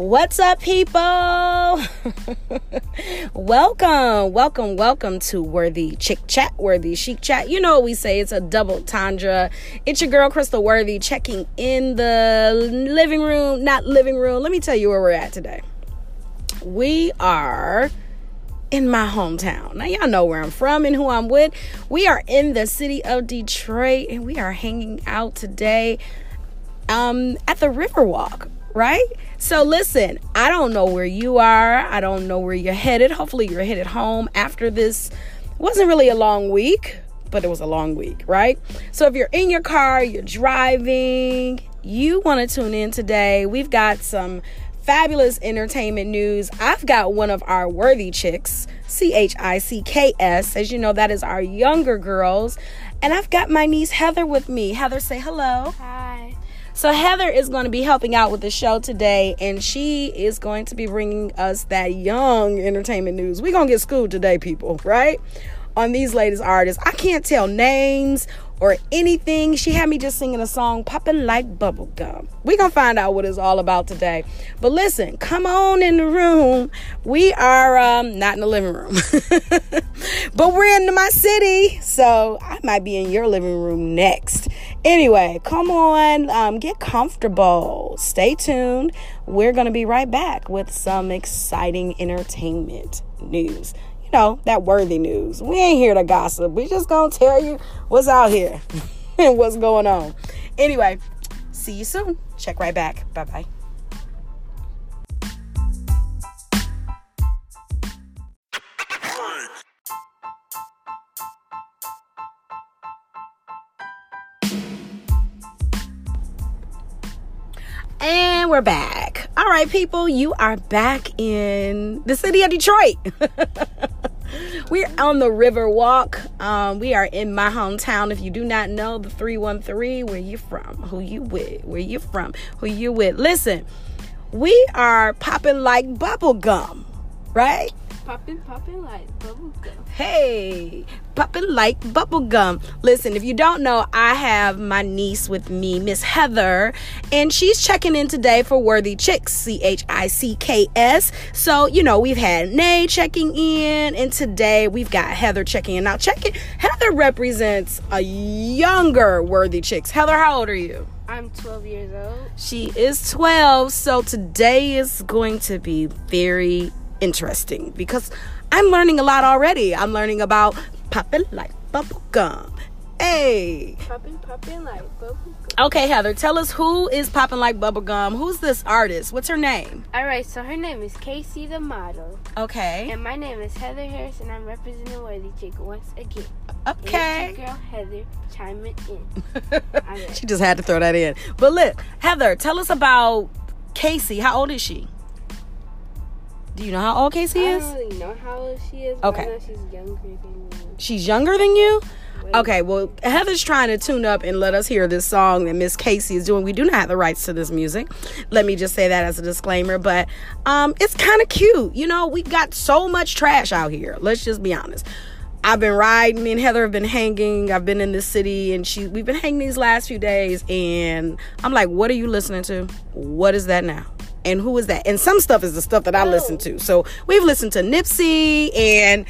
What's up, people? welcome, welcome, welcome to Worthy Chick Chat, Worthy Chic Chat. You know what we say, it's a double tundra. It's your girl, Crystal Worthy, checking in the living room, not living room. Let me tell you where we're at today. We are in my hometown. Now, y'all know where I'm from and who I'm with. We are in the city of Detroit and we are hanging out today um, at the Riverwalk, right? So, listen, I don't know where you are. I don't know where you're headed. Hopefully, you're headed home after this. It wasn't really a long week, but it was a long week, right? So, if you're in your car, you're driving, you want to tune in today. We've got some fabulous entertainment news. I've got one of our worthy chicks, C H I C K S. As you know, that is our younger girls. And I've got my niece Heather with me. Heather, say hello. Hi. So Heather is going to be helping out with the show today, and she is going to be bringing us that young entertainment news. We're gonna get schooled today, people, right? On these latest artists, I can't tell names or anything. She had me just singing a song, popping like bubblegum. We're gonna find out what it's all about today. But listen, come on in the room. We are um, not in the living room, but we're in my city, so I might be in your living room next. Anyway, come on, um, get comfortable. Stay tuned. We're gonna be right back with some exciting entertainment news you know, that worthy news. We ain't here to gossip. We just gonna tell you what's out here and what's going on. Anyway, see you soon. Check right back. Bye bye. And we're back. All right, people, you are back in the city of Detroit. We're on the River Walk. Um, we are in my hometown. If you do not know the 313, where you from, who you with, where you from, who you with. Listen, we are popping like bubble gum, right? Popping, popping like bubble gum. Hey, popping like bubble gum. Listen, if you don't know, I have my niece with me, Miss Heather, and she's checking in today for Worthy Chicks, C H I C K S. So, you know, we've had Nay checking in, and today we've got Heather checking in. Now, check it. Heather represents a younger Worthy Chicks. Heather, how old are you? I'm 12 years old. She is 12, so today is going to be very interesting because I'm learning a lot already. I'm learning about popping like bubble gum. Hey. Popping, popping like bubble gum. Okay, Heather, tell us who is popping like bubble gum. Who's this artist? What's her name? All right, so her name is Casey the model. Okay. And my name is Heather Harris, and I'm representing Worthy Chick once again. Okay. Girl Heather chiming in. She just had to throw that in. But look, Heather, tell us about Casey. How old is she? Do you know how old Casey I is? don't really know how old she is, but Okay. I know she's younger than me. She's younger than you? Okay, well, Heather's trying to tune up and let us hear this song that Miss Casey is doing. We do not have the rights to this music. Let me just say that as a disclaimer, but um, it's kind of cute. You know, we got so much trash out here. Let's just be honest. I've been riding. Me and Heather have been hanging. I've been in the city, and she we've been hanging these last few days. And I'm like, "What are you listening to? What is that now?" And who is that? And some stuff is the stuff that I listen to. So we've listened to Nipsey and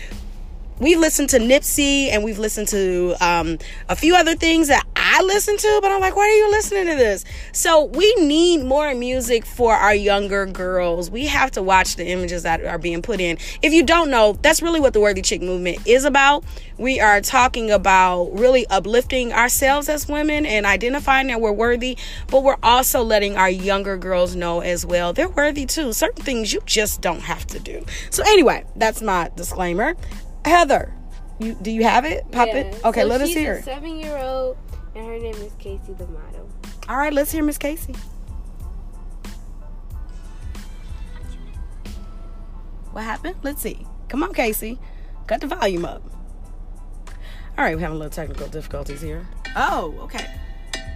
we've listened to Nipsey and we've listened to um, a few other things that I listen to, but I'm like, why are you listening to this? So we need more music for our younger girls. We have to watch the images that are being put in. If you don't know, that's really what the Worthy Chick movement is about. We are talking about really uplifting ourselves as women and identifying that we're worthy, but we're also letting our younger girls know as well they're worthy too. Certain things you just don't have to do. So anyway, that's my disclaimer. Heather, you do you have it? Pop it. Okay, So let us hear seven year old, and her name is Casey the model. All right, let's hear Miss Casey. What happened? Let's see. Come on, Casey. Cut the volume up. All right, we're having a little technical difficulties here. Oh, okay.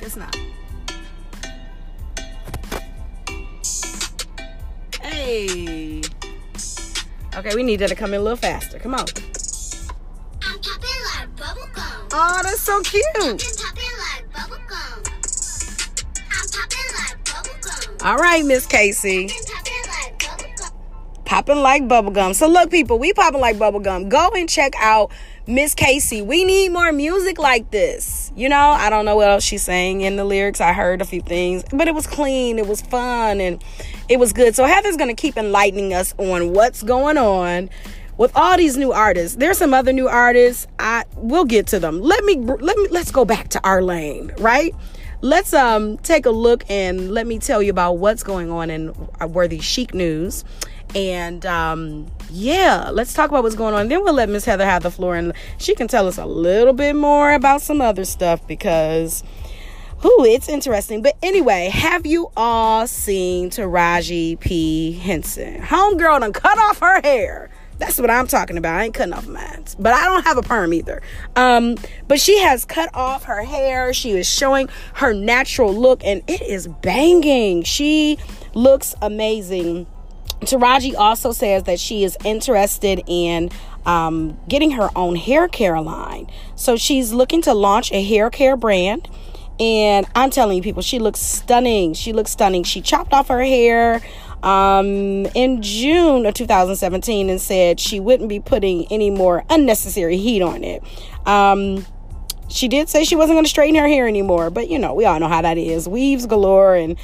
Guess not. Hey. Okay, we need that to come in a little faster. Come on. Oh, that's so cute. I'm popping like bubblegum. I'm popping like bubblegum. All right, Miss Casey. Popping popping like bubblegum. So look, people, we popping like bubblegum. Go and check out Miss Casey. We need more music like this. You know, I don't know what else she's saying in the lyrics. I heard a few things, but it was clean, it was fun, and it was good. So Heather's gonna keep enlightening us on what's going on with all these new artists. There's some other new artists. I we'll get to them. Let me let me let's go back to our lane, right? Let's um take a look and let me tell you about what's going on in Worthy Chic News. And um yeah, let's talk about what's going on. Then we'll let Miss Heather have the floor and she can tell us a little bit more about some other stuff because Ooh, it's interesting. But anyway, have you all seen Taraji P. Henson? Homegirl done cut off her hair. That's what I'm talking about. I ain't cutting off mine. But I don't have a perm either. Um, but she has cut off her hair. She is showing her natural look and it is banging. She looks amazing. Taraji also says that she is interested in um, getting her own hair care line. So she's looking to launch a hair care brand. And I'm telling you, people, she looks stunning. She looks stunning. She chopped off her hair um, in June of 2017 and said she wouldn't be putting any more unnecessary heat on it. Um, she did say she wasn't going to straighten her hair anymore, but you know, we all know how that is. Weaves galore and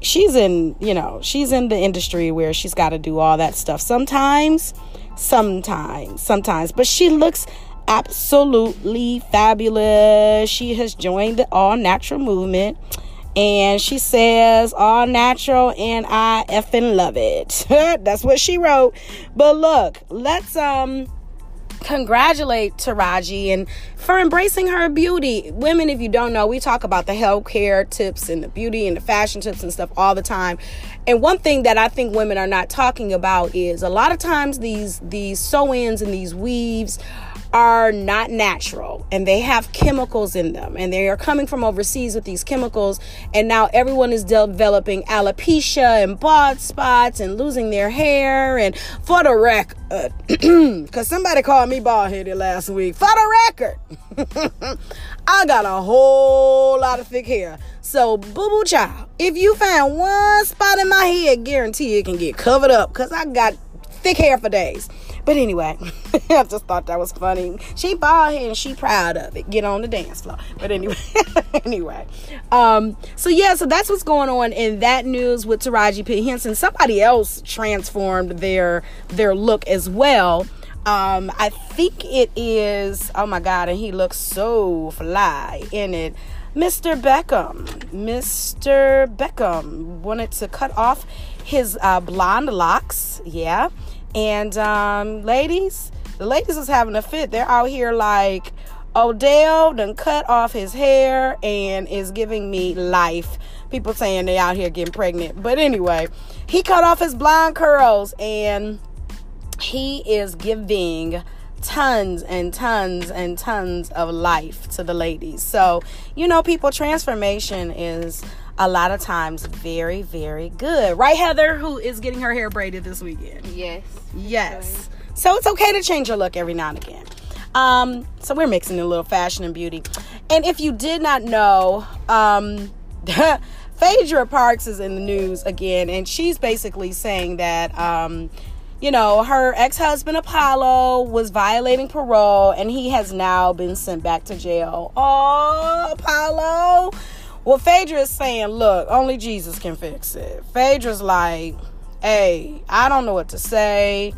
she's in, you know, she's in the industry where she's got to do all that stuff. Sometimes, sometimes, sometimes, but she looks absolutely fabulous. She has joined the all natural movement and she says all natural and I effing love it. That's what she wrote. But look, let's um congratulate Taraji and for embracing her beauty. Women, if you don't know, we talk about the health care tips and the beauty and the fashion tips and stuff all the time. And one thing that I think women are not talking about is a lot of times these these sew-ins and these weaves are not natural and they have chemicals in them and they are coming from overseas with these chemicals and now everyone is developing alopecia and bald spots and losing their hair and for the record because somebody called me bald headed last week for the record i got a whole lot of thick hair. So boo boo child if you find one spot in my head guarantee it can get covered up because i got thick hair for days but anyway, I just thought that was funny. She bald and she proud of it. Get on the dance floor. But anyway, anyway. Um, so yeah, so that's what's going on in that news with Taraji P. Henson. Somebody else transformed their their look as well. Um, I think it is, oh my god, and he looks so fly in it. Mr. Beckham. Mr. Beckham wanted to cut off his uh, blonde locks. Yeah. And um, ladies, the ladies is having a fit. They're out here like Odell done cut off his hair and is giving me life. People saying they out here getting pregnant. But anyway, he cut off his blonde curls and he is giving tons and tons and tons of life to the ladies. So, you know, people, transformation is a lot of times very, very good. Right, Heather, who is getting her hair braided this weekend? Yes. Yes. So it's okay to change your look every now and again. Um, so we're mixing a little fashion and beauty. And if you did not know, um, Phaedra Parks is in the news again, and she's basically saying that, um, you know, her ex husband Apollo was violating parole, and he has now been sent back to jail. Oh, Apollo. Well, Phaedra is saying, look, only Jesus can fix it. Phaedra's like, hey, I don't know what to say,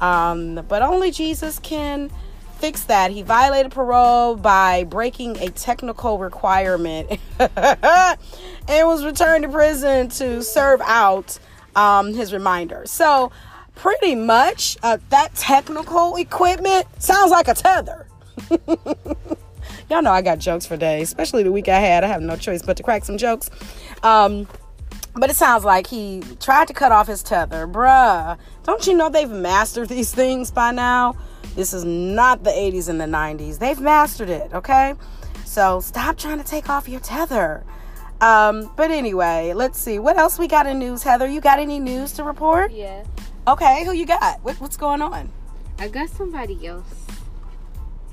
um, but only Jesus can fix that. He violated parole by breaking a technical requirement and was returned to prison to serve out um, his reminder. So, pretty much, uh, that technical equipment sounds like a tether. Y'all know I got jokes for days, especially the week I had. I have no choice but to crack some jokes. Um, but it sounds like he tried to cut off his tether. Bruh, don't you know they've mastered these things by now? This is not the 80s and the 90s. They've mastered it, okay? So stop trying to take off your tether. Um, but anyway, let's see. What else we got in news, Heather? You got any news to report? Yeah. Okay, who you got? What, what's going on? I got somebody else.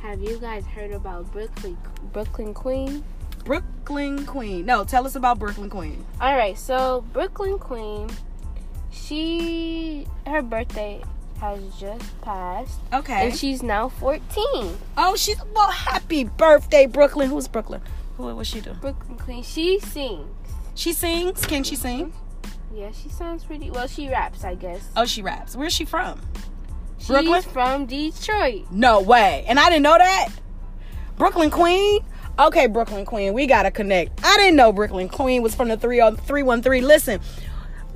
Have you guys heard about Brooklyn Brooklyn Queen? Brooklyn Queen. No, tell us about Brooklyn Queen. All right, so Brooklyn Queen, She her birthday has just passed, Okay. and she's now 14. oh, she's well. Happy birthday, Brooklyn. Who's Brooklyn? What what she do? Brooklyn Queen. She sings. She sings. Can she sing? Yeah, she sounds pretty. Well, she raps, I guess. Oh, she raps. Where's she from? She's Brooklyn? from Detroit. No way. And I didn't know that. Brooklyn Queen. Okay, Brooklyn Queen, we gotta connect. I didn't know Brooklyn Queen was from the 31313. Listen,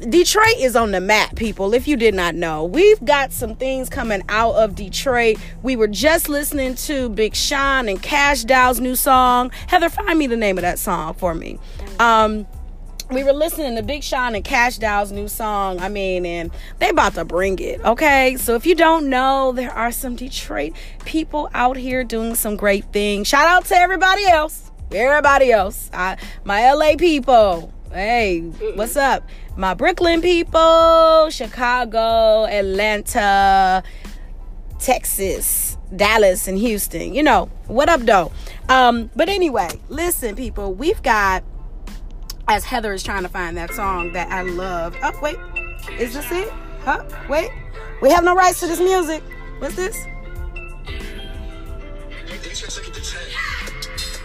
Detroit is on the map, people. If you did not know, we've got some things coming out of Detroit. We were just listening to Big Sean and Kash Doll's new song. Heather, find me the name of that song for me. Um, we were listening to Big Sean and Kash Doll's new song. I mean, and they about to bring it. Okay, so if you don't know, there are some Detroit people out here doing some great things. Shout out to everybody else. Everybody else. I, my LA people. Hey, what's up? My Brooklyn people, Chicago, Atlanta, Texas, Dallas, and Houston. You know, what up, though? Um, but anyway, listen, people, we've got as Heather is trying to find that song that I love. Oh, wait. Is this it? Huh? Wait. We have no rights to this music. What's this?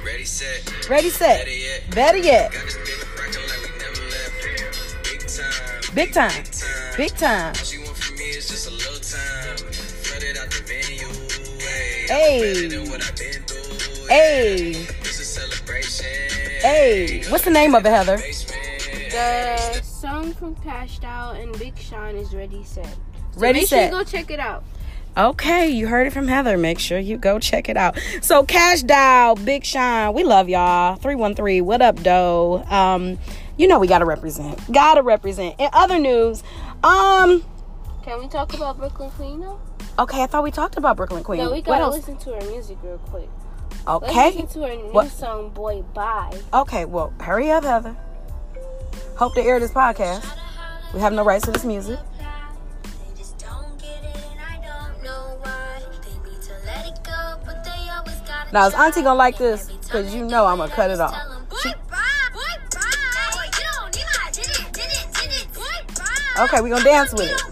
Ready, set, Ready, set. better yet. Better yet. Got this bitch rockin' like we never left. Big time, Big time. time. Big time. She want from me is just a little time. Flooded out the venue. Hey, Hey. better than what I've been through. Hey. It's a celebration. Hey. What's the name of it, Heather? The song from Kash Doll and Big Sean is Ready Set. So Ready, make Set. Sure you go check it out. Okay, you heard it from Heather. Make sure you go check it out. So Kash Doll, Big Sean, we love y'all. 313, what up, doe? Um, you know we gotta represent. Gotta represent. In other news, um, Can we talk about Brooklyn Queen now? okay, I thought we talked about Brooklyn Queen. No, we gotta listen to her music real quick. Let's Okay. listen to her new What- song, Boy Bye. Okay, well, hurry up, Heather. Hope to air this podcast. We have no rights to this music. They just don't get it, and I don't know why. They need to let it go, but they always gotta Now, is. Auntie gonna like this? Because you know I'm gonna cut it off. She-. Okay, we gonna dance with it.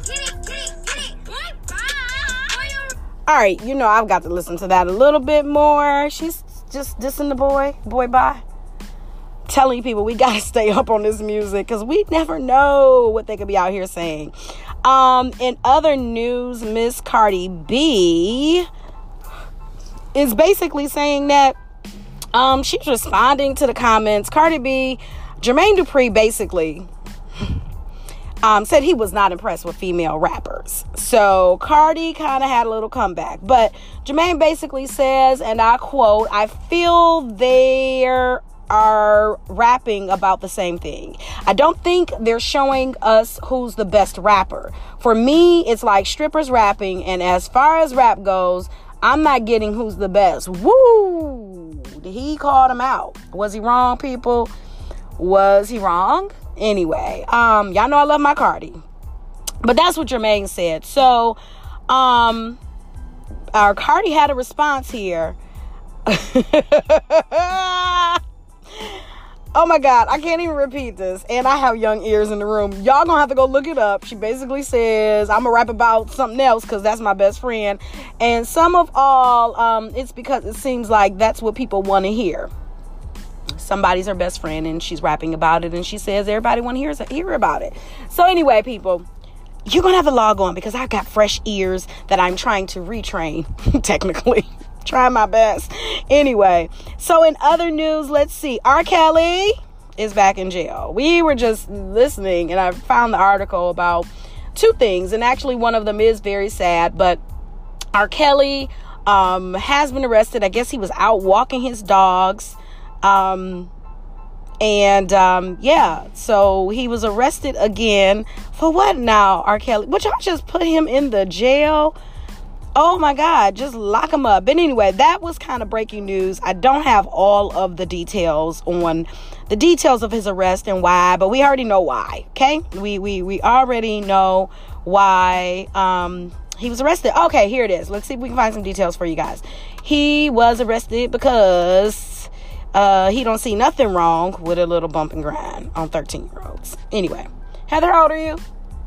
All right, you know I've got to listen to that a little bit more. She's just dissing the boy, boy bye. Telling people we gotta stay up on this music because we never know what they could be out here saying. Um, in other news, Miss Cardi B is basically saying that um she's responding to the comments. Cardi B, Jermaine Dupri basically um, said he was not impressed with female rappers. So Cardi kind of had a little comeback. But Jermaine basically says, and I quote, I feel they are rapping about the same thing. I don't think they're showing us who's the best rapper. For me, it's like strippers rapping, and as far as rap goes, I'm not getting who's the best. Woo! He called him out. Was he wrong, people? Was he wrong? Anyway, um, y'all know I love my Cardi. But that's what Jermaine said. So, um, our Cardi had a response here. oh my god, I can't even repeat this. And I have young ears in the room. Y'all gonna have to go look it up. She basically says, I'm gonna rap about something else because that's my best friend. And some of all, um, it's because it seems like that's what people want to hear somebody's her best friend and she's rapping about it and she says everybody want to hear, hear about it so anyway people you're gonna have to log on because I've got fresh ears that i'm trying to retrain technically Try my best anyway so in other news let's see r kelly is back in jail we were just listening and i found the article about two things and actually one of them is very sad but R. Kelly um, has been arrested. I guess he was out walking his dogs. Um, and um, yeah, so he was arrested again for what now, R. Kelly? Would y'all just put him in the jail? Oh my God, just lock him up. But anyway, that was kind of breaking news. I don't have all of the details on the details of his arrest and why, but we already know why. Okay, we we we already know why um, he was arrested. Okay, here it is. Let's see if we can find some details for you guys. He was arrested because uh, he don't see nothing wrong with a little bump and grind on 13 year olds. Anyway, Heather, how old are you?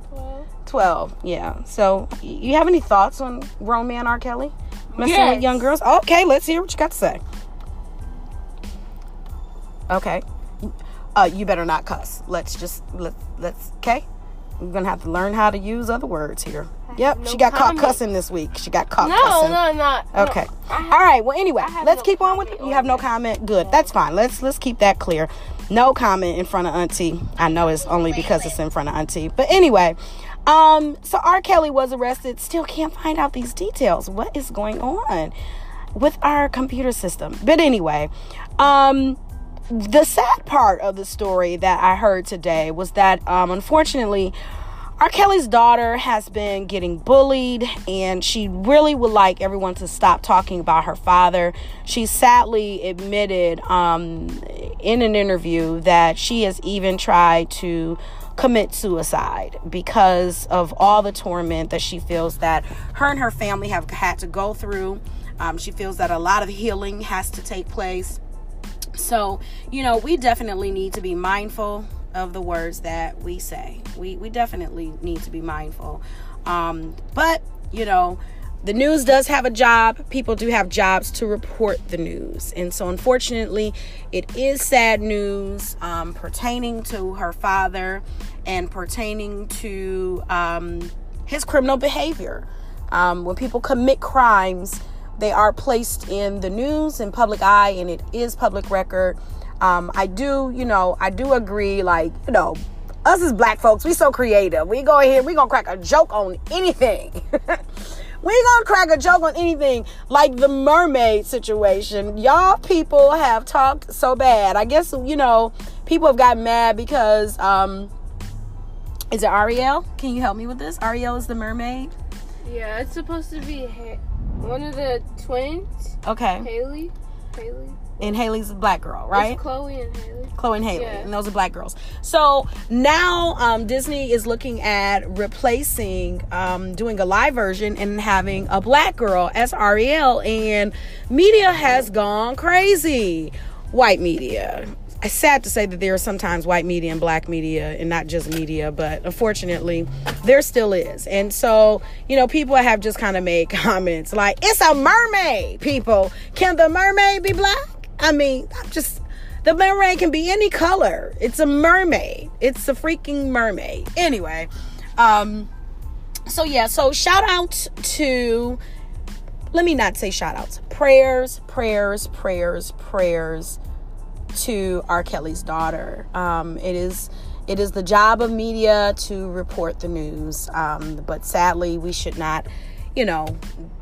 12. 12, Yeah. So, you have any thoughts on grown man R. Kelly? Messing Yes. with young girls? Okay, let's hear what you got to say. Okay. Uh, you better not cuss. Let's just let let's okay. We're gonna have to learn how to use other words here. Yep, no she got caught cussing this week. She got caught No, cussing. no, no. no. Okay. I have- All right. Well, anyway, let's no keep on with it. You have no comment. Good. That's fine. Let's let's keep that clear. No comment in front of Auntie. I know it's only because it's in front of Auntie. But anyway, um, so R. Kelly was arrested. Still can't find out these details. What is going on with our computer system? But anyway, um, the sad part of the story that I heard today was that um, unfortunately. R. Kelly's daughter has been getting bullied, and she really would like everyone to stop talking about her father. She sadly admitted um, in an interview that she has even tried to commit suicide because of all the torment that she feels that her and her family have had to go through. Um, she feels that a lot of healing has to take place. So, you know, we definitely need to be mindful of the words that we say. We we definitely need to be mindful. Um, but, you know, the news does have a job. People do have jobs to report the news. And so, unfortunately, it is sad news um, pertaining to her father and pertaining to um, his criminal behavior. Um, when people commit crimes, they are placed in the news and public eye, and it is public record. Um, I do, you know, I do agree. Like, you know, us as black folks, we so creative. We go ahead, we gonna crack a joke on anything. we gonna crack a joke on anything, like the mermaid situation. Y'all people have talked so bad. I guess you know people have gotten mad because um, is it Ariel? Can you help me with this? Ariel is the mermaid. Yeah, it's supposed to be ha- one of the twins, Okay, Haley. Haley. And Haley's a black girl, right? It's Chloe and Haley. Chloe and Haley, Yeah. and those are black girls. So now um, Disney is looking at replacing, um, doing a live version and having a black girl as Ariel, and media has gone crazy. White media. It's sad to say that there are sometimes white media and black media, and not just media, but unfortunately, there still is. And so, you know, people have just kind of made comments like, "It's a mermaid." People, can the mermaid be black? I mean, I'm just the mermaid can be any color. It's a mermaid. It's a freaking mermaid. Anyway, um, so yeah, so shout out to let me not say shout outs. Prayers, prayers, prayers, prayers to R. Kelly's daughter. Um, it is it is the job of media to report the news, um, but sadly, we should not, you know,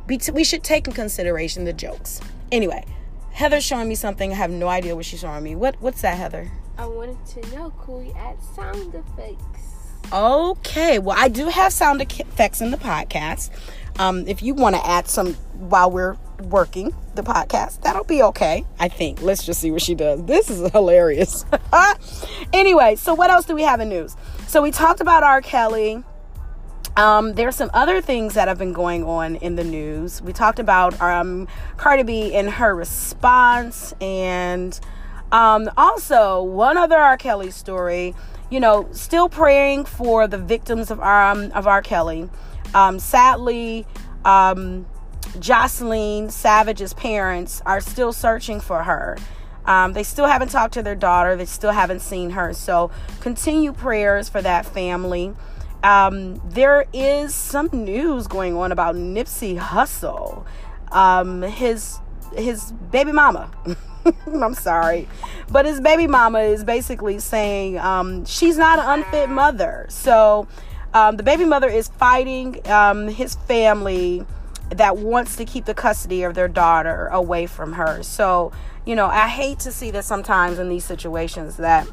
be t- we should take in consideration the jokes. Anyway, Heather's showing me something. I have no idea what she's showing me. What what's that, Heather? I wanted to know, could we add sound effects? Okay, well, I do have sound effects in the podcast. Um, if you want to add some while we're working the podcast, that'll be okay. I think. Let's just see what she does. This is hilarious. anyway, so what else do we have in news? So we talked about R. Kelly. Um, there's some other things that have been going on in the news. We talked about um, Cardi B and her response, and um, also one other R. Kelly story. You know, still praying for the victims of um, of R. Kelly. Um, sadly, um, Jocelyn Savage's parents are still searching for her. Um, they still haven't talked to their daughter. They still haven't seen her. So continue prayers for that family. Um, there is some news going on about Nipsey Hussle. Um, his his baby mama. I'm sorry, but his baby mama is basically saying um, she's not an unfit mother. So um, the baby mother is fighting um, his family that wants to keep the custody of their daughter away from her. So you know, I hate to see that sometimes in these situations that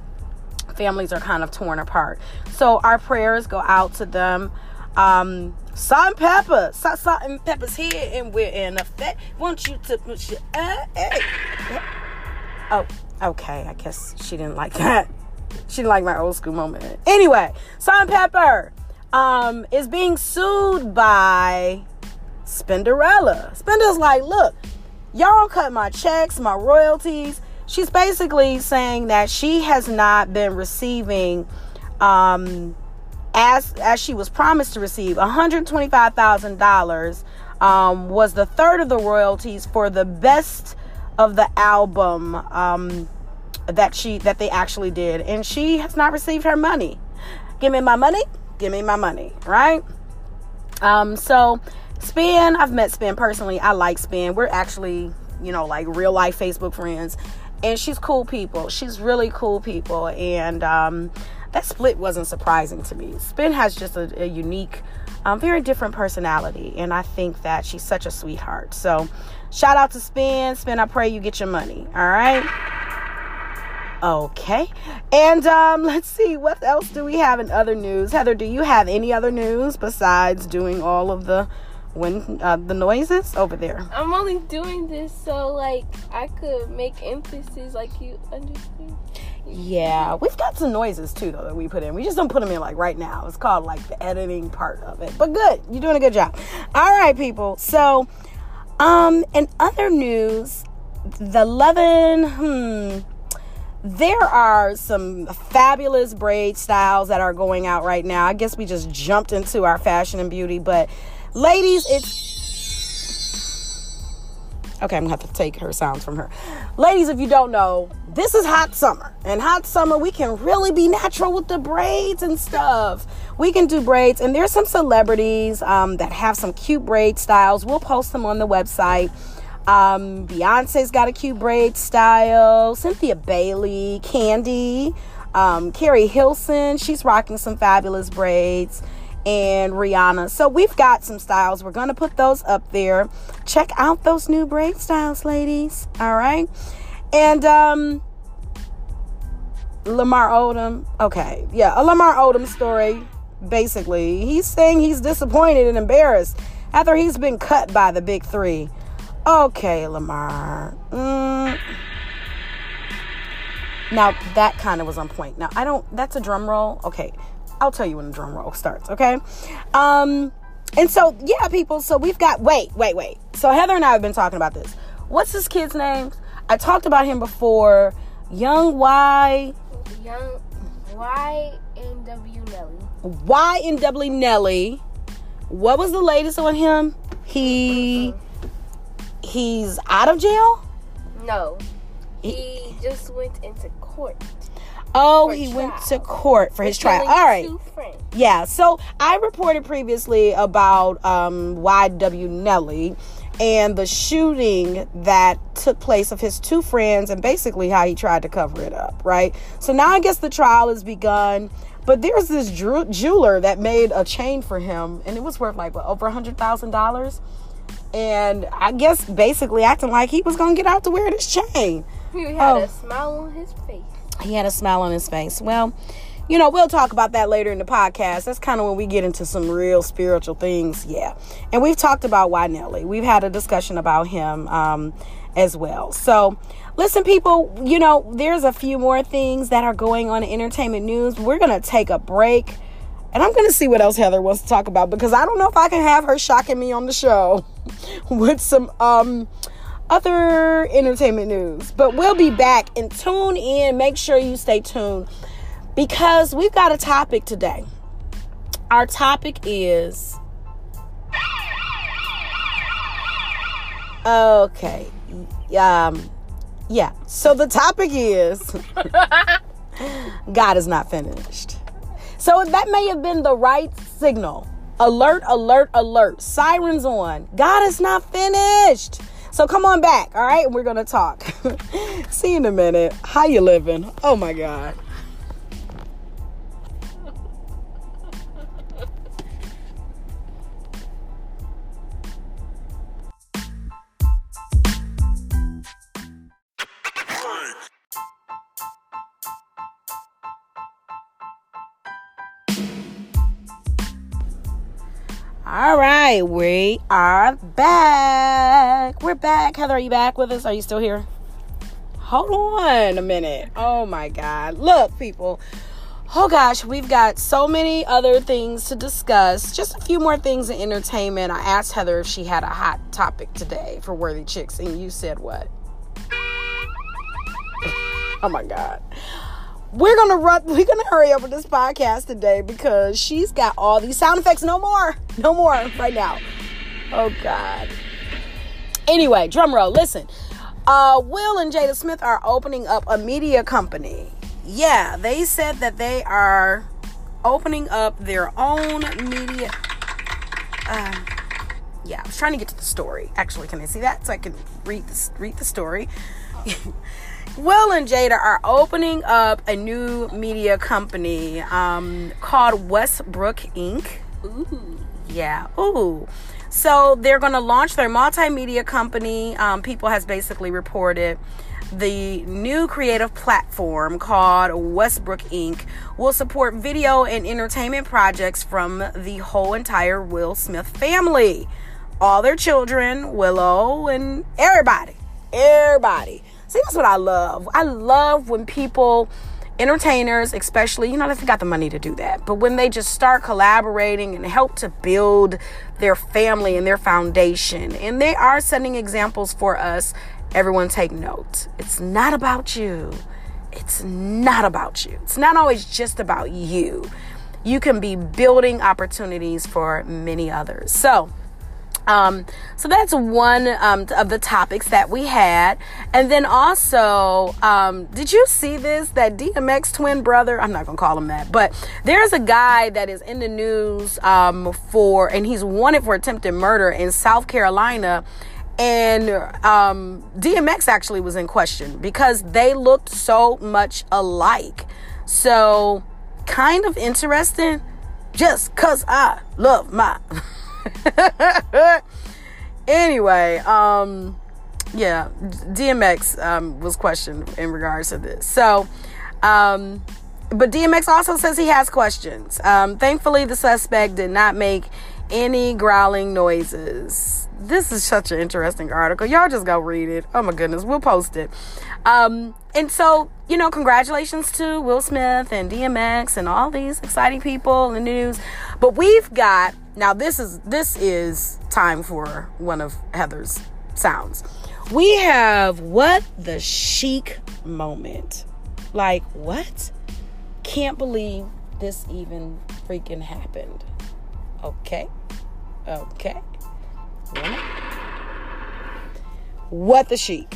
families are kind of torn apart. So our prayers go out to them. Um, and pepper, Salt-N-Pepa's here, and we're in effect. Want you to put your uh, hey. Oh, okay. I guess she didn't like that. She didn't like my old school moment. Anyway, and pepper um, is being sued by Spinderella. Spender's like, look, y'all cut my checks, my royalties. She's basically saying that she has not been receiving um, as as she was promised to receive $125,000 um, was the third of the royalties for the best of the album um, that she that they actually did. And she has not received her money. Give me my money. Give me my money right? Um so spin i've met spin personally. I like spin we're actually you know like real life facebook friends and she's cool people. She's really cool people. And um that split wasn't surprising to me. Spin has just a, a unique um, very different personality. And i think that she's such a sweetheart. So shout out to spin. Spin i pray you get your money. All right? Okay. And um, let's see, what else do we have in other news? Heather, do you have any other news besides doing all of the when uh, the noises over there? I'm only doing this so like I could make emphasis like you understand. Yeah, we've got some noises too though that we put in. We just don't put them in like right now. It's called like the editing part of it. But good, you're doing a good job. All right, people. So, um, in other news, the Lovin, hmm there are some fabulous braid styles that are going out right now. I guess we just jumped into our fashion and beauty, but ladies, it's Okay, I'm gonna have to take her sounds from her. Ladies, if you don't know, this is hot summer. And hot summer, we can really be natural with the braids and stuff. We can do braids, and there's some celebrities um, that have some cute braid styles. We'll post them on the website. Um, Beyonce's got a cute braid style. Cynthia Bailey, Kandi, um, Keri Hilson, she's rocking some fabulous braids. And Rihanna. So we've got some styles. We're going to put those up there. Check out those new braid styles, ladies. All right. And um Lamar Odom. Okay. Yeah, a Lamar Odom story. Basically, he's saying he's disappointed and embarrassed after he's been cut by the big three. Okay, Lamar. Mm. Now that kind of was on point. Now I don't. That's a drum roll. Okay, I'll tell you when the drum roll starts. Okay. Um. And so yeah, people. So we've got. Wait, wait, wait. So Heather and I have been talking about this. What's this kid's name? I talked about him before. Young Y. Young YNW Melly. YNW Melly. What was the latest on him? He he's out of jail. No, he just went into court. Oh, he trial. went to court for his trial. All right. Yeah, so I reported previously about um, YW Melly and the shooting that took place of his two friends and basically how he tried to cover it up, right? So now I guess the trial has begun. But there's this drew- jeweler that made a chain for him, and it was worth like what, over a hundred thousand dollars. And I guess basically acting like he was gonna get out to wear this chain. He had Oh. a smile on his face. He had a smile on his face. Well, you know, we'll talk about that later in the podcast. That's kind of when we get into some real spiritual things. Yeah. And we've talked about why Melly. We've had a discussion about him um, as well. So, listen, people, you know, there's a few more things that are going on in entertainment news. We're going to take a break. And I'm going to see what else Heather wants to talk about because I don't know if I can have her shocking me on the show with some um other entertainment news. But we'll be back and tune in. Make sure you stay tuned because we've got a topic today. Our topic is okay. Um yeah. So the topic is God is not finished. So that may have been the right signal. Alert, alert, alert. Sirens on. God is not finished. So come on back, all right? We're gonna talk. See you in a minute. How you living? Oh my God. All right, we are back. We're back. Heather, are you back with us? Are you still here? Hold on a minute. Oh my God. Look, people. Oh gosh, we've got so many other things to discuss. Just a few more things in entertainment. I asked Heather if she had a hot topic today for Worthy Chicks, and you said what? oh my God. We're gonna run we're gonna hurry up with this podcast today because she's got all these sound effects. No more no more right now. Oh god. Anyway drum roll listen. Uh will and jada smith are opening up a media company. Yeah they said that they are opening up their own media um yeah i was trying to get to the story. Actually can i see that so i can read this read the story Will and Jada are opening up a new media company um, called Westbrook Inc. Ooh. Yeah. Ooh. So they're going to launch their multimedia company. Um, People has basically reported the new creative platform called Westbrook Inc. will support video and entertainment projects from the whole entire Will Smith family. All their children, Willow, and everybody. Everybody. See, that's what I love. I love when people, entertainers especially, you know, they've got the money to do that, but when they just start collaborating and help to build their family and their foundation, and they are setting examples for us, everyone take note. It's not about you. It's not about you. It's not always just about you. You can be building opportunities for many others. So, um, so that's one um, of the topics that we had. And then also, um, did you see this? That DMX twin brother, I'm not going to call him that, but there's a guy that is in the news um, for, and he's wanted for attempted murder in South Carolina. And um, DMX actually was in question because they looked so much alike. So, kind of interesting just because I love my. anyway, um, yeah, DMX um, was questioned in regards to this. So, um, but DMX also says he has questions. Um, thankfully, the suspect did not make any growling noises. This is such an interesting article. Y'all just go read it. Oh my goodness, we'll post it. Um, and so, you know, congratulations to Will Smith and DMX and all these exciting people in the news. But we've got now this is this is time for one of Heather's sounds. We have what the chic moment. Like what? Can't believe this even freaking happened. Okay. Okay. What the chic.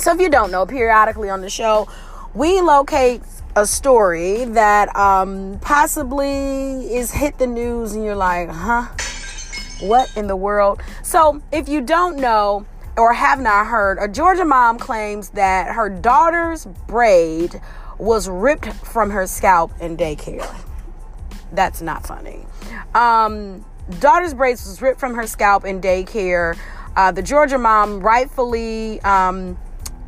So if you don't know, periodically on the show, we locate a story that um, possibly is hit the news and you're like, huh? What in the world? So, if you don't know or have not heard, a Georgia mom claims that her daughter's braid was ripped from her scalp in daycare. That's not funny. Um, daughter's braids was ripped from her scalp in daycare. Uh, the Georgia mom rightfully um,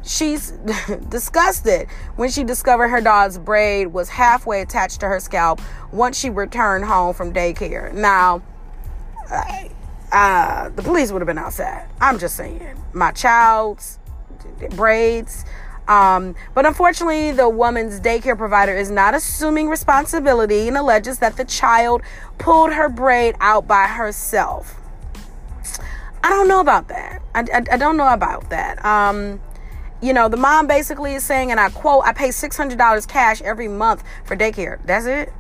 she's disgusted when she discovered her dog's braid was halfway attached to her scalp once she returned home from daycare. Now, uh, the police would have been outside. I'm just saying. My child's braids. Um, but unfortunately, the woman's daycare provider is not assuming responsibility and alleges that the child pulled her braid out by herself. I don't know about that. I, I, I don't know about that. Um, you know, the mom basically is saying, and I quote, I pay $600 cash every month for daycare. That's it.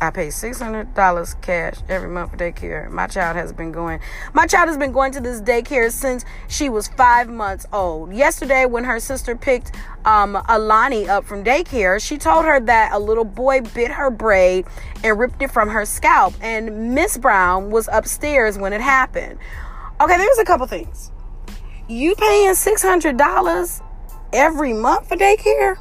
I pay $600 cash every month for daycare. My child has been going, my child has been going to this daycare since she was five months old. Yesterday, when her sister picked um, Alani up from daycare, she told her that a little boy bit her braid and ripped it from her scalp. And Miss Brown was upstairs when it happened. Okay, there's a couple things you paying six hundred dollars every month for daycare?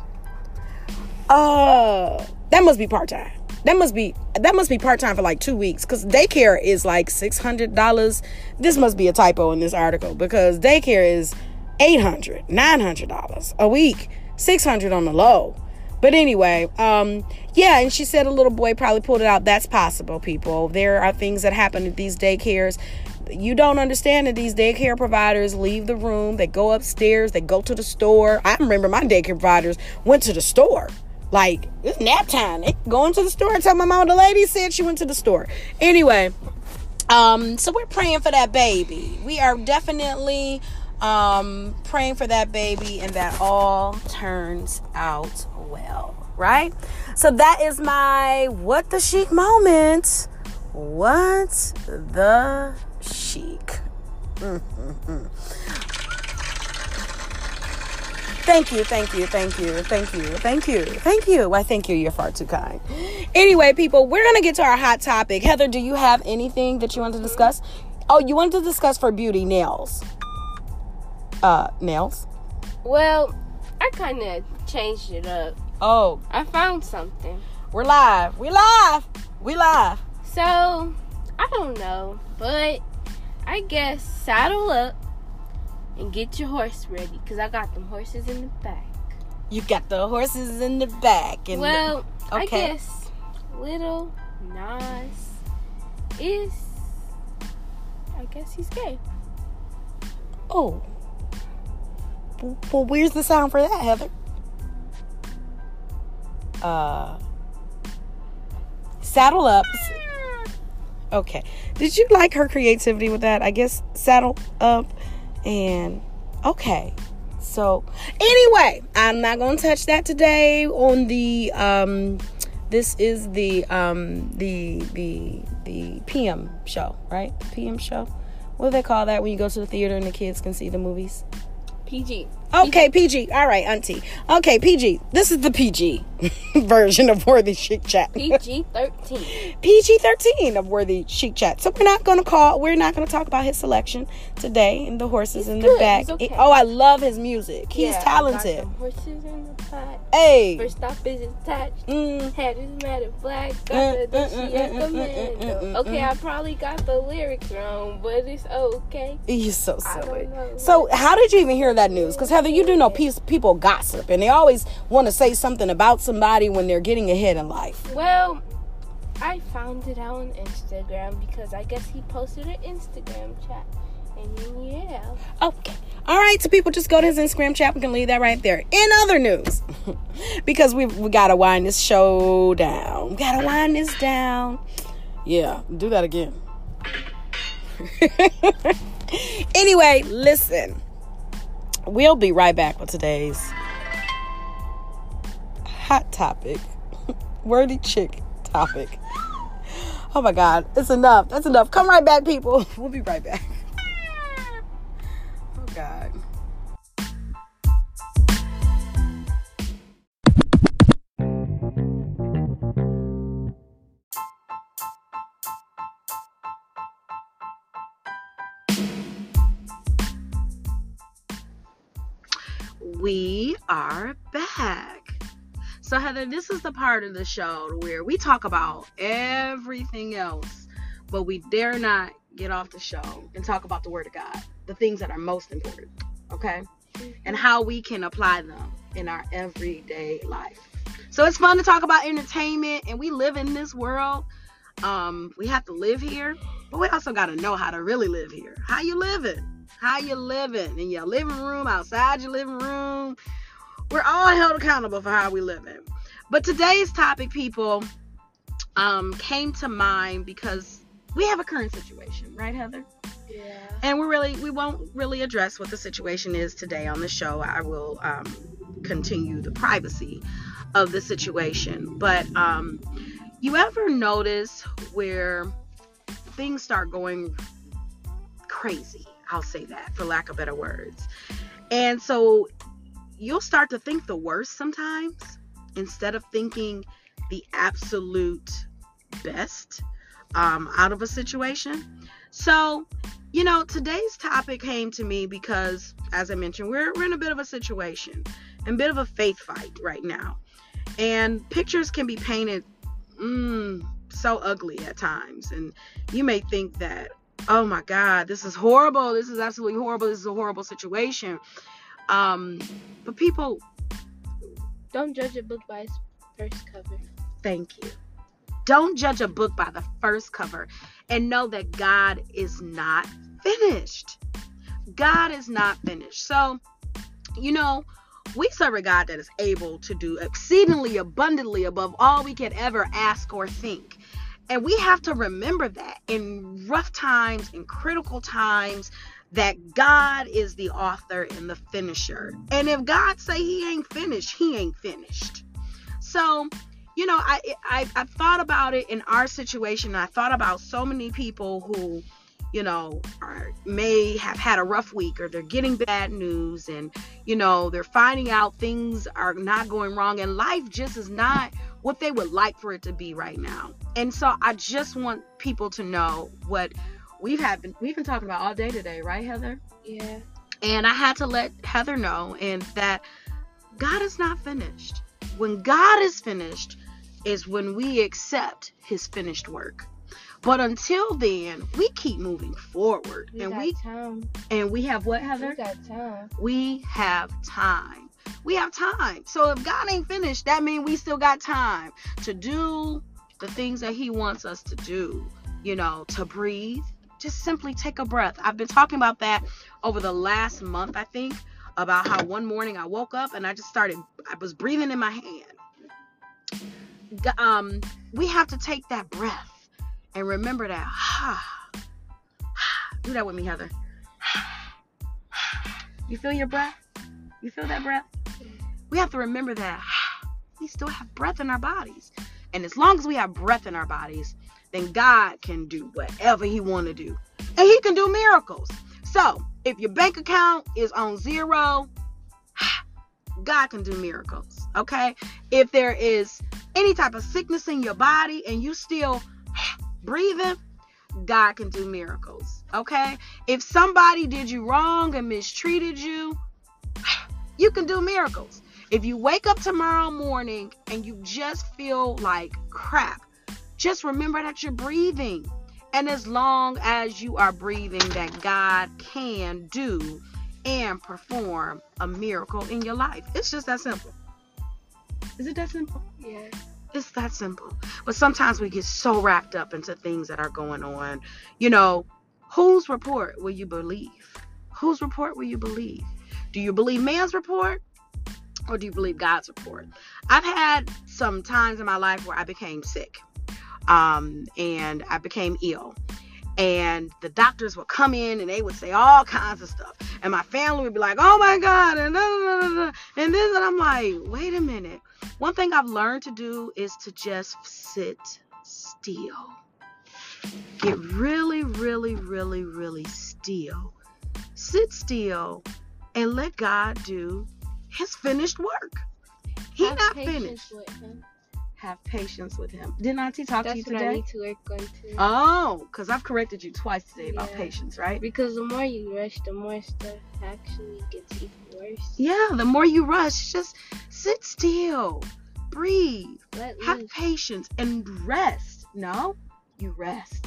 Uh, that must be part time. That must be that must be part time for like two weeks because daycare is like six hundred dollars. This must be a typo in this article because daycare is eight hundred, nine hundred dollars a week, six hundred on the low. But anyway, um, yeah, and she said a little boy probably pulled it out. That's possible, people. There are things that happen at these daycares you don't understand that these daycare providers leave the room, they go upstairs, they go to the store. I remember my daycare providers went to the store. Like, it's nap time. They going to the store. and Tell my mom the lady said she went to the store. Anyway, um, so we're praying for that baby. We are definitely um praying for that baby and that all turns out well. right? So that is my what the chic moment. What the chic. Thank you, thank you, thank you, thank you, thank you, thank you. Why, thank you. You're far too kind. Anyway, people, we're gonna get to our hot topic. Heather, do you have anything that you want to discuss? Oh, you wanted to discuss for beauty nails. Uh, nails. Well, I kind of changed it up. Oh, I found something. we're live. We live. We live. So, I don't know, but I guess saddle up and get your horse ready because I got them horses in the back. You got the horses in the back, and Well, I okay. guess little Nas is. I guess he's gay. oh, well, well, where's the sound for that, Heather? Uh, saddle up. Okay. Did you like her creativity with that? I guess saddle up and okay. So anyway, I'm not gonna touch that today on the um this is the um the the the PM show, right? The PM show. What do they call that when you go to the theater and the kids can see the movies? PG. Okay, PG. All right, Auntie. Okay, PG. This is the PG version of Worthy Chic Chat. PG 13. PG thirteen of Worthy Chic Chat. So we're not gonna call. We're not gonna talk about his selection today and the horses in the back. He's okay. Oh, I love his music. He's Yeah, talented. horses in the back. Hey. First stop is attached. Mm. Head is matted black. Mm, Got the mm, she as mm, commando. mm, Okay. I probably got the lyrics wrong, but it's okay. He's so silly. So, how did you even hear that news? Because Heather, you do know people gossip, and they always want to say something about somebody when they're getting ahead in life. Well, I found it out on Instagram because I guess he posted an Instagram chat. And yeah. Okay. All right, so people just go to his Instagram chat. We can leave that right there. In other news, because we we gotta wind this show down. We gotta wind this down. Yeah, do that again. anyway, listen. We'll be right back with today's hot topic, worthy chick topic. Oh my God, it's enough. That's enough. Come right back, people. We'll be right back. Oh God. We are back. So, Heather, this is the part of the show where we talk about everything else, but we dare not get off the show and talk about the Word of God, the things that are most important, okay? And how we can apply them in our everyday life. So, it's fun to talk about entertainment, and we live in this world. Um, we have to live here, but we also got to know how to really live here. How you living? How you living in your living room, outside your living room? We're all held accountable for how we living. But today's topic, people, um, came to mind because we have a current situation, right, Heather? Yeah. And we're really we won't really address what the situation is today on the show. I will um, continue the privacy of the situation. But um, you ever notice where things start going crazy? I'll say that for lack of better words. And so you'll start to think the worst sometimes instead of thinking the absolute best um, out of a situation. So, you know, today's topic came to me because, as I mentioned, we're, we're in a bit of a situation, a bit of a faith fight right now. And pictures can be painted mm, so ugly at times. And you may think that, oh my God, this is horrible. This is absolutely horrible. This is a horrible situation. Um, but people, Don't judge a book by its first cover. thank you. Don't judge a book by the first cover and know that God is not finished. God is not finished. So, you know, we serve a God that is able to do exceedingly abundantly above all we could ever ask or think. And we have to remember that in rough times, in critical times, that God is the author and the finisher. And if God say he ain't finished, he ain't finished. So, you know, I I I thought about it in our situation. I thought about so many people who, you know, are may have had a rough week or they're getting bad news and you know, they're finding out things are not going wrong and life just is not what they would like for it to be right now. And so I just want people to know what we've had been we've been talking about all day today, right, Heather? Yeah. And I had to let Heather know and that God is not finished. When God is finished is when we accept his finished work. But until then, we keep moving forward. We and we time. and we have what, Heather? We got time. We have time. We have time. So if God ain't finished, that means we still got time to do the things that He wants us to do. You know, to breathe. Just simply take a breath. I've been talking about that over the last month, I think, about how one morning I woke up and I just started, I was breathing in my hand. Um, we have to take that breath and remember that. Do that with me, Heather. You feel your breath? You feel that breath? We have to remember that we still have breath in our bodies. And as long as we have breath in our bodies, then God can do whatever he want to do. And he can do miracles. So, if your bank account is on zero, God can do miracles. Okay? If there is any type of sickness in your body and you still breathing, God can do miracles. Okay? If somebody did you wrong and mistreated you, you can do miracles. If you wake up tomorrow morning and you just feel like crap, just remember that you're breathing. And as long as you are breathing, that God can do and perform a miracle in your life. It's just that simple. Is it that simple? Yeah. It's that simple. But sometimes we get so wrapped up into things that are going on. You know, whose report will you believe? Whose report will you believe? Do you believe man's report or do you believe God's report? I've had some times in my life where I became sick um, and I became ill. And the doctors would come in and they would say all kinds of stuff. And my family would be like, oh my God. And, da, da, da, and then I'm like, wait a minute. One thing I've learned to do is to just sit still. Get really, really, really, really still. Sit still and let God do his finished work. He Have not finished. Have patience with him. Didn't Auntie talk to That's you what I today? need to work on too. Oh, because I've corrected you twice today about Yeah. patience, right? because the more you rush, the more stuff actually gets even worse. Yeah, the more you rush, just sit still, breathe, Let have loose. patience, and rest. No, you rest.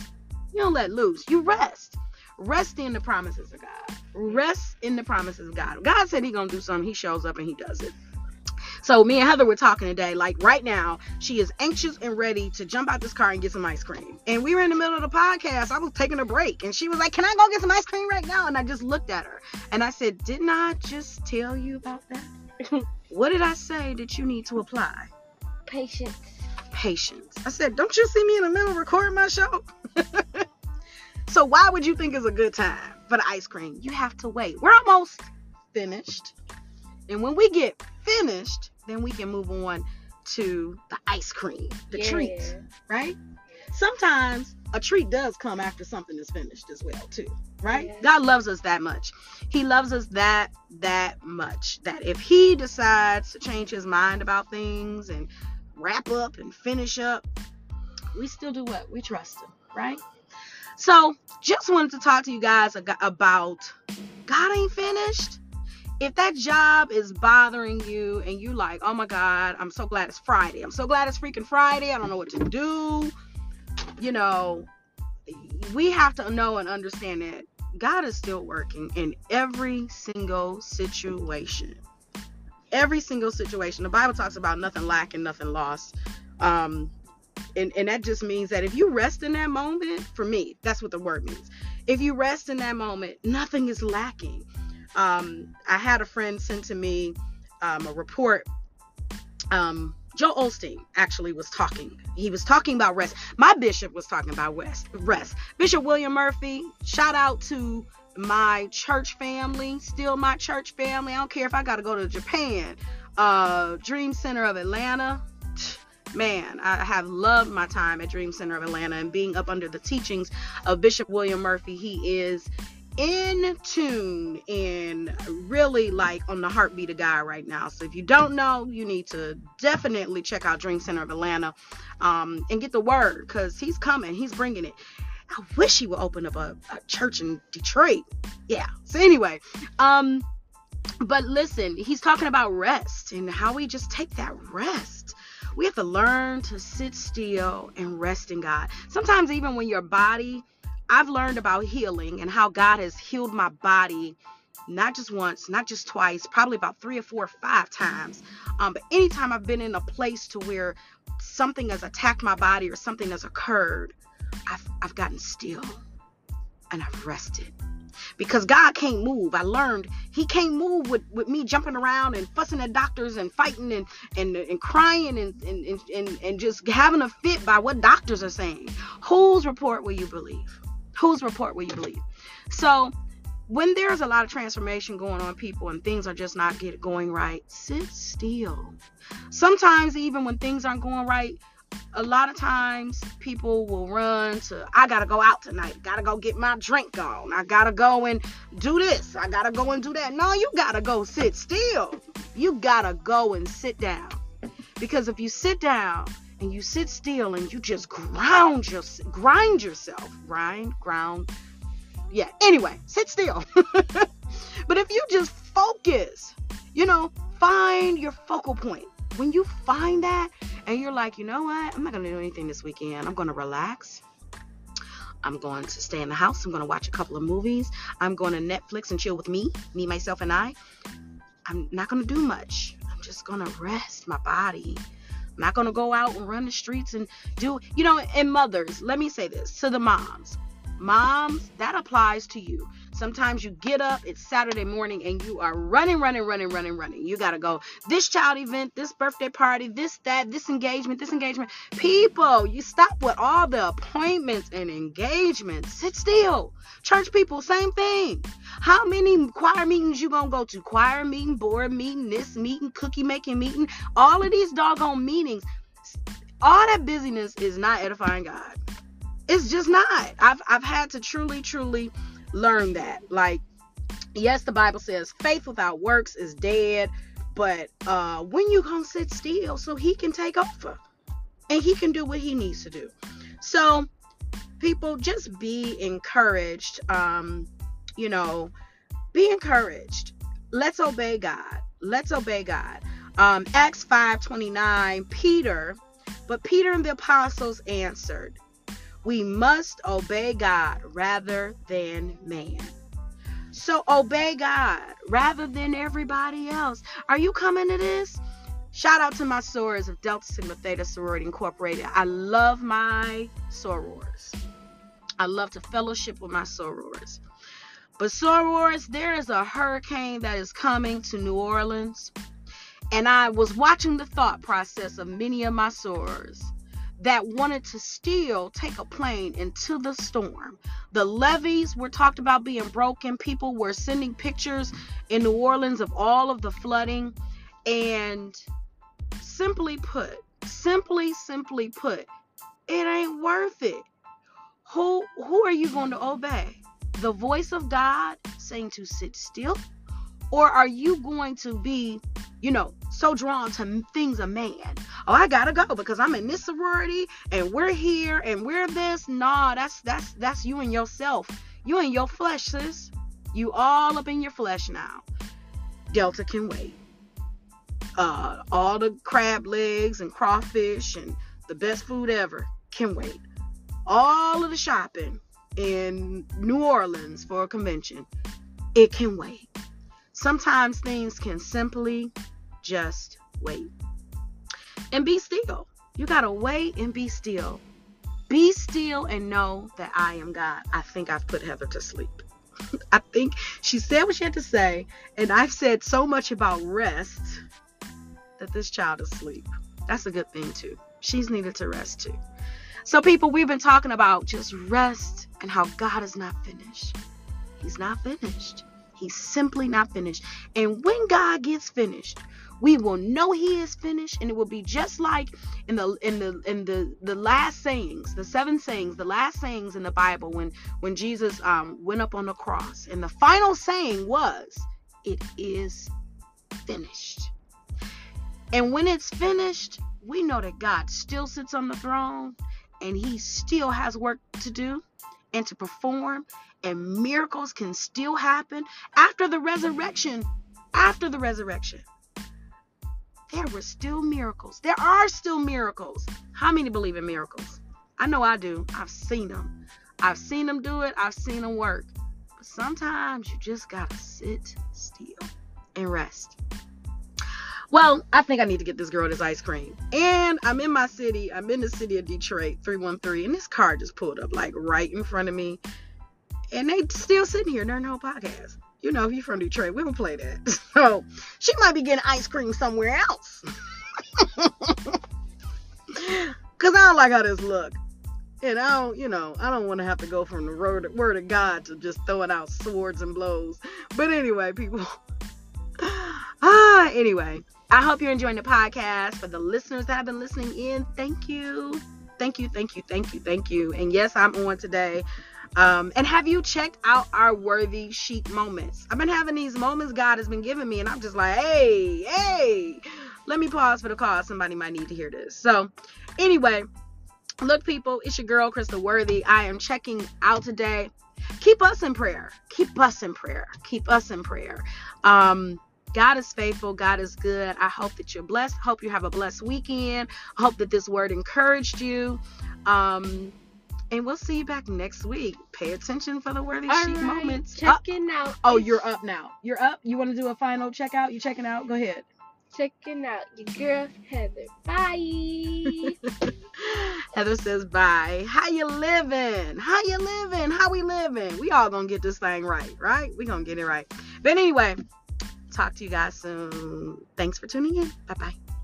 You don't let loose, you rest. Rest in the promises of God. Rest in the promises of God. God said He gonna do something, He shows up and He does it. So me and Heather were talking today. Like right now, she is anxious and ready to jump out this car and get some ice cream. And we were in the middle of the podcast. I was taking a break, and she was like, "Can I go get some ice cream right now?" And I just looked at her, and I said, "Didn't I just tell you about that? what did I say that you need to apply? Patience. Patience." I said, "Don't you see me in the middle of recording my show?" so why would you think it's a good time for the ice cream? You have to wait. We're almost finished. And when we get finished, then we can move on to the ice cream, the Yeah. treat, right? Sometimes a treat does come after something is finished as well, too, right? Yeah. God loves us that much. He loves us that that much that if he decides to change his mind about things and wrap up and finish up, we still do what? We trust him, right? So, just wanted to talk to you guys about God ain't finished if that job is bothering you and you like, oh my God, I'm so glad it's Friday. I'm so glad it's freaking Friday. I don't know what to do. You know, we have to know and understand that God is still working in every single situation. Every single situation. The Bible talks about nothing lacking, nothing lost. Um, and, and that just means that if you rest in that moment, for me, that's what the word means. If you rest in that moment, nothing is lacking um, I had a friend send to me um, a report. Um, Joe Olstein actually was talking. He was talking about rest. My bishop was talking about rest. Rest. Bishop William Murphy. Shout out to my church family. Still my church family. I don't care if I got to go to Japan. Uh, Dream Center of Atlanta. man, I have loved my time at Dream Center of Atlanta and being up under the teachings of Bishop William Murphy. He is in tune and really like on the heartbeat of God right now. So if you don't know, you need to definitely check out Dream Center of Atlanta um, and get the word because he's coming. He's bringing it. I wish he would open up a, a church in Detroit. Yeah. So anyway, um, but listen, he's talking about rest and how we just take that rest. We have to learn to sit still and rest in God. Sometimes even when your body I've learned about healing and how God has healed my body not just once, not just twice, probably about three or four or five times. Um, but anytime I've been in a place to where something has attacked my body or something has occurred, I've, I've gotten still and I've rested. Because God can't move. I learned He can't move with, with me jumping around and fussing at doctors and fighting and and, and crying and, and, and, and just having a fit by what doctors are saying. Whose report will you believe? Whose report will you believe? So when there's a lot of transformation going on people and things are just not get going right, sit still. Sometimes even when things aren't going right, a lot of times people will run to I gotta go out tonight, gotta go get my drink on, I gotta go and do this, I gotta go and do that. No, you gotta go sit still. You gotta go and sit down. Because if you sit down and you sit still and you just ground your grind yourself grind ground yeah anyway sit still but if you just focus you know find your focal point when you find that and you're like you know what i'm not gonna do anything this weekend i'm gonna relax I'm going to stay in the house. I'm going to watch a couple of movies. I'm going to Netflix and chill with me, me, myself, and I. I'm not going to do much. I'm just going to rest my body I'm not going to go out and run the streets and do, you know, and mothers, let me say this to the moms. Moms, that applies to you. Sometimes you get up, it's Saturday morning, and you are running, running, running, running, running. You got to go this child event, this birthday party, this, that, this engagement, this engagement. People, you stop with all the appointments and engagements. Sit still. Church people, same thing. How many choir meetings you gonna go to? Choir meeting, board meeting, this meeting, cookie making meeting, all of these doggone meetings. All that busyness is not edifying God. It's just not. I've I've had to truly, truly learn that. Like, yes, the Bible says faith without works is dead, but uh, when you gonna sit still so he can take over and he can do what he needs to do. So, people, just be encouraged. Um, you know, be encouraged. Let's obey God. Let's obey God. Um, Acts 5 29, Peter, but Peter and the apostles answered, we must obey God rather than man. So obey God rather than everybody else. Are you coming to this? Shout out to my sorors of Delta Sigma Theta Sorority Incorporated. I love my sorors. I love to fellowship with my sorors. But sorors, there is a hurricane that is coming to New Orleans. And I was watching the thought process of many of my sorors that wanted to still take a plane into the storm. The levees were talked about being broken. People were sending pictures in New Orleans of all of the flooding. And simply put, simply, simply put, it ain't worth it. Who who are you going to obey? The voice of God saying to sit still? Or are you going to be, you know, so drawn to things of man? Oh, I gotta go because I'm in this sorority and we're here and we're this. Nah, that's that's that's you and yourself. You and your flesh, sis. You all up in your flesh now. Delta can wait. Uh, all the crab legs and crawfish and the best food ever can wait. All of the shopping in New Orleans for a convention, it can wait. Sometimes things can simply just wait. And be still. You got to wait and be still. Be still and know that I am God. I think I've put Heather to sleep. I think she said what she had to say, and I've said so much about rest that this child is asleep. That's a good thing, too. She's needed to rest, too. So, people, we've been talking about just rest and how God is not finished. He's not finished. He's simply not finished. And when God gets finished, we will know he is finished. And it will be just like in the in the in the the last sayings the seven sayings the last sayings in the bible when when jesus um went up on the cross. And the final saying was it is finished. And when it's finished we know that god still sits on the throne and he still has work to do and to perform and miracles can still happen after the resurrection after the resurrection there were still miracles. There are still miracles. How many believe in miracles? I know I do. I've seen them. I've seen them do it. I've seen them work. But sometimes you just got to sit still and rest. Well, I think I need to get this girl this ice cream. And I'm in my city. I'm in the city of Detroit, 313. And this car just pulled up like right in front of me. And they still sitting here during the whole podcast. You know, if you're from Detroit, we don't play that. So she might be getting ice cream somewhere else. Cause I don't like how this look. And I don't, you know, I don't want to have to go from the word, word of God to just throwing out swords and blows. But anyway, people. ah, anyway, I hope you're enjoying the podcast. For the listeners that have been listening in, thank you. Thank you, thank you, thank you, thank you. And yes, I'm on today. Um, and have you checked out our worthy chic moments? I've been having these moments God has been giving me, and I'm just like, hey, hey, let me pause for the call. Somebody might need to hear this. So, anyway, look, people, it's your girl, Crystal Worthy. I am checking out today. Keep us in prayer. Keep us in prayer. Keep us in prayer. Um, God is faithful. God is good. I hope that you're blessed. Hope you have a blessed weekend. Hope that this word encouraged you. Um, and we'll see you back next week. Pay attention for the worthy All chic right, moments. Checking uh, out. Oh, you're up now. You're up. You want to do a final checkout? You checking out? Go ahead. checking out your girl Heather. Bye. Heather says bye. How you living? How you living? How we living? We all gonna get this thing right, right? We gonna get it right. But anyway, talk to you guys soon. Thanks for tuning in. Bye bye.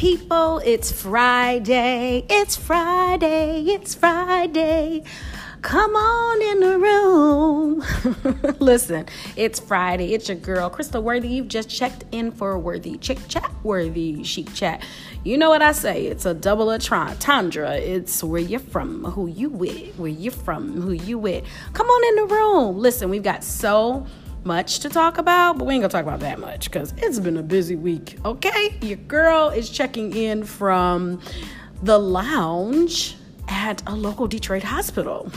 People? It's Friday. It's Friday. It's Friday. Come on in the room. Listen, it's Friday. It's your girl, Crystal Worthy. You've just checked in for Worthy Chick Chat, Worthy Chic Chat. You know what I say? It's a double a entendre. It's where you're from, who you with, where you're from, who you with. Come on in the room. Listen, we've got so much to talk about, but we ain't gonna talk about that much because it's been a busy week. Okay, your girl is checking in from the lounge at a local Detroit hospital.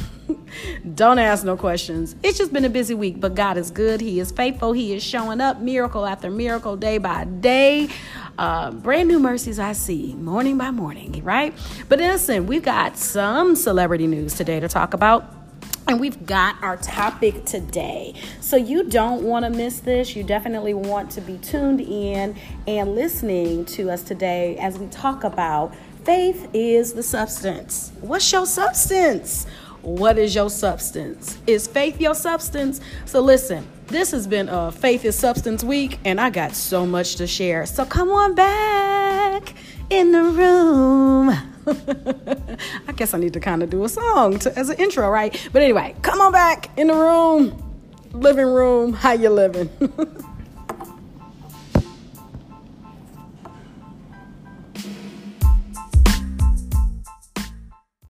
Don't ask no questions. It's just been a busy week, but God is good. He is faithful. He is showing up miracle after miracle, day by day. Uh, brand new mercies I see morning by morning, right? But listen, we've got some celebrity news today to talk about. And we've got our topic today. So you don't want to miss this. You definitely want to be tuned in and listening to us today as we talk about faith is the substance. What's your substance? What is your substance? Is faith your substance? So listen, this has been a Faith is Substance Week, and I got so much to share. So come on back in the room. I guess I need to kind of do a song to, as an intro, right? But anyway, come on back in the room, living room. How you living?